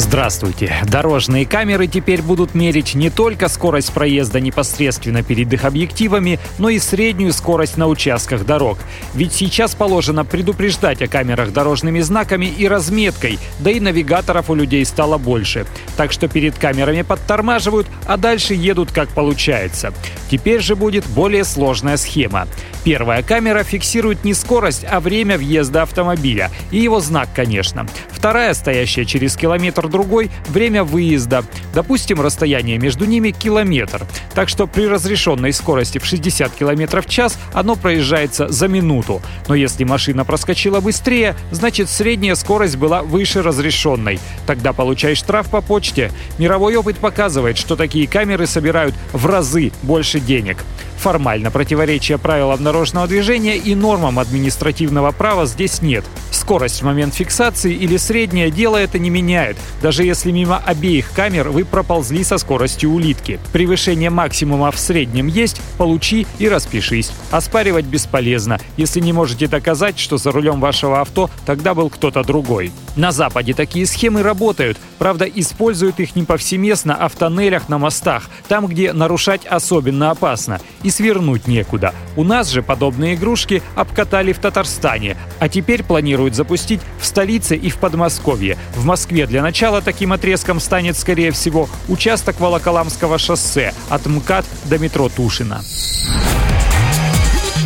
Здравствуйте. Дорожные камеры теперь будут мерить не только скорость проезда непосредственно перед их объективами, но и среднюю скорость на участках дорог. Ведь сейчас положено предупреждать о камерах дорожными знаками и разметкой, да и навигаторов у людей стало больше. Так что перед камерами подтормаживают, а дальше едут как получается. Теперь же будет более сложная схема. Первая камера фиксирует не скорость, а время въезда автомобиля. И его знак, конечно. Вторая, стоящая через километр другой, время выезда. Допустим, расстояние между ними километр. Так что при разрешенной скорости в 60 км в час оно проезжается за минуту. Но если машина проскочила быстрее, значит средняя скорость была выше разрешенной. Тогда получаешь штраф по почте. Мировой опыт показывает, что такие камеры собирают в разы больше денег. Формально противоречия правилам дорожного движения и нормам административного права здесь нет. Скорость в момент фиксации или среднее дело это не меняет, даже если мимо обеих камер вы проползли со скоростью улитки. Превышение максимума в среднем есть, получи и распишись. Оспаривать бесполезно, если не можете доказать, что за рулем вашего авто тогда был кто-то другой. На Западе такие схемы работают, правда используют их не повсеместно, а в тоннелях на мостах, там, где нарушать особенно опасно. И свернуть некуда. У нас же подобные игрушки обкатали в Татарстане, а теперь планируют запустить в столице и в Подмосковье. В Москве для начала таким отрезком станет, скорее всего, участок Волоколамского шоссе от МКАД до метро Тушина.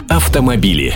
Автомобили.